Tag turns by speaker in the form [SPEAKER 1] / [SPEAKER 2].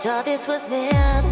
[SPEAKER 1] told this was come